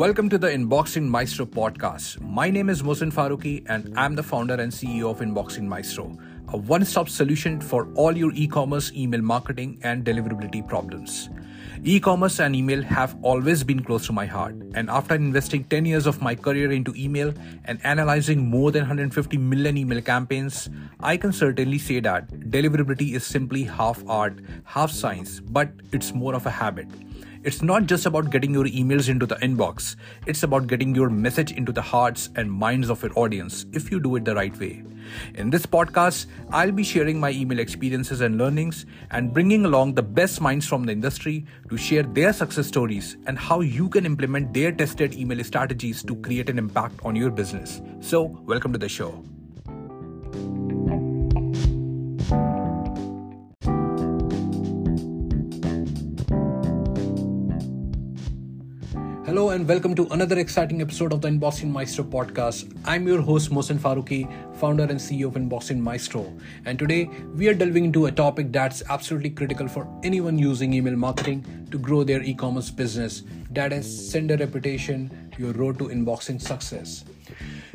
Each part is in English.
Welcome to the Inboxing Maestro podcast. My name is Mohsin Faruqi and I'm the founder and CEO of Inboxing Maestro, a one stop solution for all your e commerce, email marketing, and deliverability problems. E commerce and email have always been close to my heart, and after investing 10 years of my career into email and analyzing more than 150 million email campaigns, I can certainly say that deliverability is simply half art, half science, but it's more of a habit. It's not just about getting your emails into the inbox, it's about getting your message into the hearts and minds of your audience if you do it the right way. In this podcast, I'll be sharing my email experiences and learnings and bringing along the best minds from the industry to share their success stories and how you can implement their tested email strategies to create an impact on your business. So, welcome to the show. Hello and welcome to another exciting episode of the Inboxing Maestro podcast. I'm your host Mohsin Faruqi, founder and CEO of Inboxing Maestro. And today we are delving into a topic that's absolutely critical for anyone using email marketing to grow their e-commerce business. That is sender reputation, your road to inboxing success.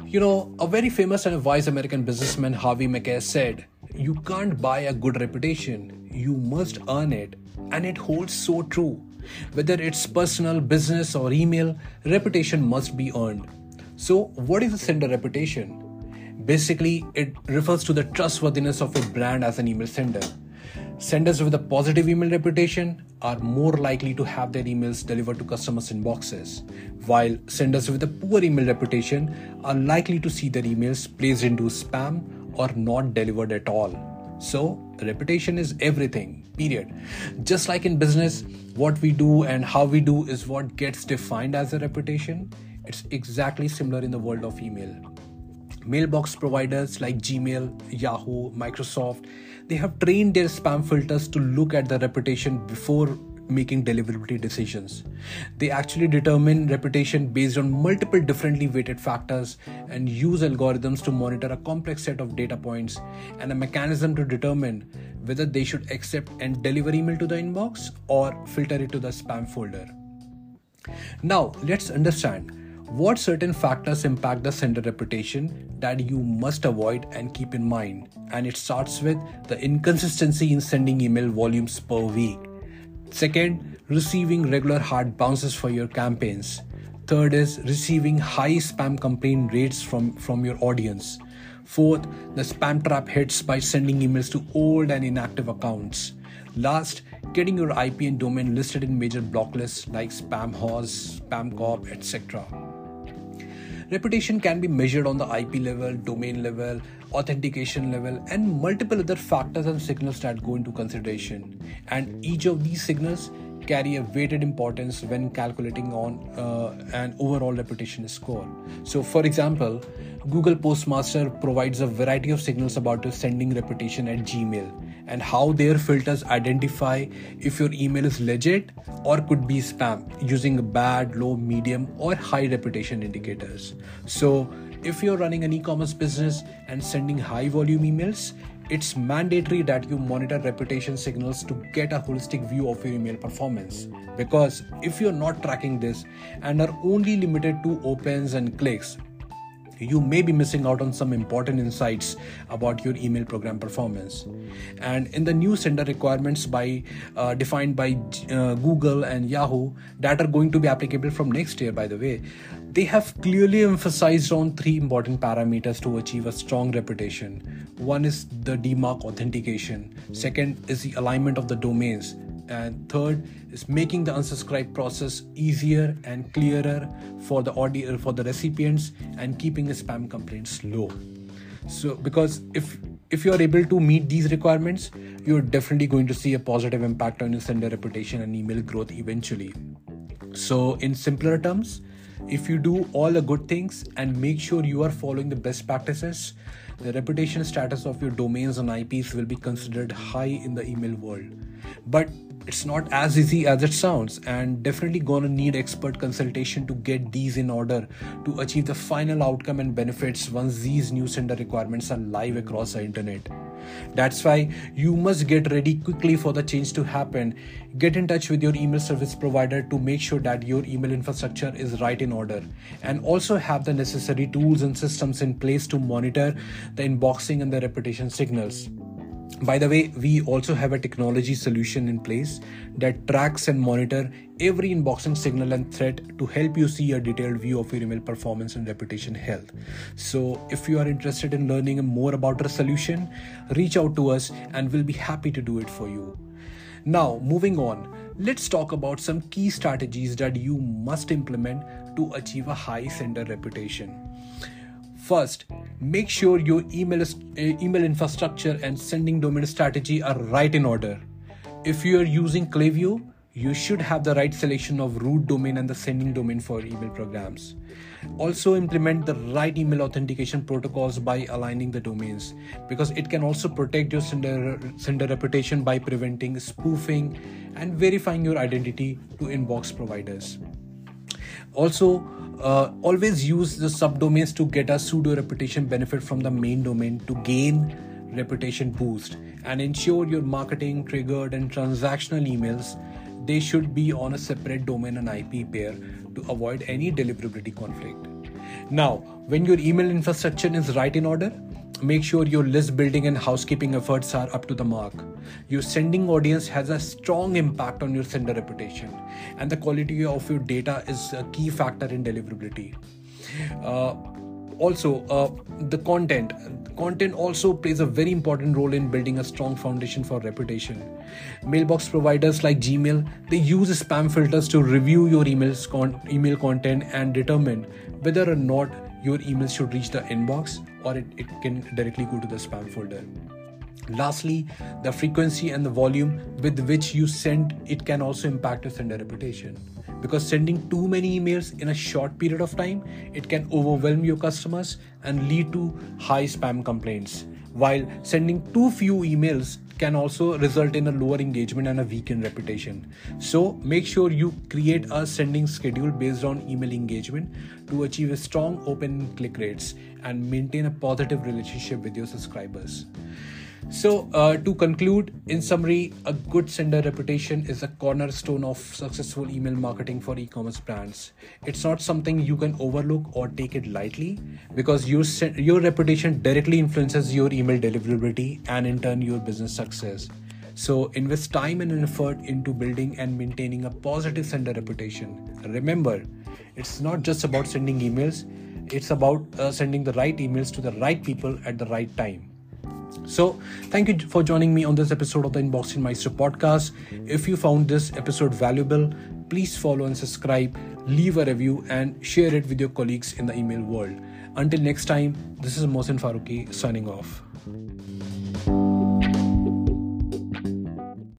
You know, a very famous and wise American businessman Harvey Mackay said, "You can't buy a good reputation, you must earn it." And it holds so true whether it's personal, business, or email, reputation must be earned. So, what is a sender reputation? Basically, it refers to the trustworthiness of a brand as an email sender. Senders with a positive email reputation are more likely to have their emails delivered to customers' inboxes, while senders with a poor email reputation are likely to see their emails placed into spam or not delivered at all. So, reputation is everything, period. Just like in business, what we do and how we do is what gets defined as a reputation. It's exactly similar in the world of email. Mailbox providers like Gmail, Yahoo, Microsoft, they have trained their spam filters to look at the reputation before making deliverability decisions. They actually determine reputation based on multiple differently weighted factors and use algorithms to monitor a complex set of data points and a mechanism to determine whether they should accept and deliver email to the inbox or filter it to the spam folder. Now, let's understand what certain factors impact the sender reputation that you must avoid and keep in mind. And it starts with the inconsistency in sending email volumes per week. Second, receiving regular hard bounces for your campaigns. Third is receiving high spam complaint rates from, from your audience. Fourth, the spam trap hits by sending emails to old and inactive accounts. Last, getting your IP and domain listed in major block lists like Spamhaus, SpamCop, etc. Reputation can be measured on the IP level, domain level, authentication level, and multiple other factors and signals that go into consideration. And each of these signals carry a weighted importance when calculating on uh, an overall reputation score. So, for example, Google Postmaster provides a variety of signals about your sending reputation at Gmail and how their filters identify if your email is legit or could be spam using bad, low, medium, or high reputation indicators. So, if you're running an e commerce business and sending high volume emails, it's mandatory that you monitor reputation signals to get a holistic view of your email performance. Because if you're not tracking this and are only limited to opens and clicks, you may be missing out on some important insights about your email program performance. And in the new sender requirements by uh, defined by uh, google and yahoo that are going to be applicable from next year by the way they have clearly emphasized on three important parameters to achieve a strong reputation. One is the dmarc authentication. Second is the alignment of the domains and third is making the unsubscribe process easier and clearer for the audio for the recipients and keeping the spam complaints low. So because if if you are able to meet these requirements you're definitely going to see a positive impact on your sender reputation and email growth eventually. So in simpler terms if you do all the good things and make sure you are following the best practices the reputation status of your domains and ips will be considered high in the email world. But it's not as easy as it sounds and definitely gonna need expert consultation to get these in order to achieve the final outcome and benefits once these new sender requirements are live across the internet That's why you must get ready quickly for the change to happen. Get in touch with your email service provider to make sure that your email infrastructure is right in order and also have the necessary tools and systems in place to monitor the inboxing and the reputation signals. By the way, we also have a technology solution in place that tracks and monitor every inboxing signal and threat to help you see a detailed view of your email performance and reputation health. So, if you are interested in learning more about our solution, reach out to us and we'll be happy to do it for you. Now, moving on, let's talk about some key strategies that you must implement to achieve a high sender reputation. First, make sure your email, uh, email infrastructure and sending domain strategy are right in order. If you are using Klaviyo, you should have the right selection of root domain and the sending domain for email programs. Also, implement the right email authentication protocols by aligning the domains because it can also protect your sender, sender reputation by preventing spoofing and verifying your identity to inbox providers. Also, uh, always use the subdomains to get a pseudo reputation benefit from the main domain to gain reputation boost and ensure your marketing triggered and transactional emails they should be on a separate domain and IP pair to avoid any deliverability conflict. Now, when your email infrastructure is right in order, make sure your list building and housekeeping efforts are up to the mark. Your sending audience has a strong impact on your sender reputation, and the quality of your data is a key factor in deliverability. Uh, also, uh, the content. Content also plays a very important role in building a strong foundation for reputation. Mailbox providers like Gmail they use spam filters to review your emails con- email content and determine whether or not your email should reach the inbox or it, it can directly go to the spam folder. Lastly, the frequency and the volume with which you send it can also impact your sender reputation. Because sending too many emails in a short period of time, it can overwhelm your customers and lead to high spam complaints. While sending too few emails can also result in a lower engagement and a weakened reputation. So make sure you create a sending schedule based on email engagement to achieve a strong open click rates and maintain a positive relationship with your subscribers. So, uh, to conclude, in summary, a good sender reputation is a cornerstone of successful email marketing for e commerce brands. It's not something you can overlook or take it lightly because your, your reputation directly influences your email deliverability and, in turn, your business success. So, invest time and effort into building and maintaining a positive sender reputation. Remember, it's not just about sending emails, it's about uh, sending the right emails to the right people at the right time. So, thank you for joining me on this episode of the Inboxing Maestro podcast. If you found this episode valuable, please follow and subscribe, leave a review, and share it with your colleagues in the email world. Until next time, this is Mohsin Faruqi signing off.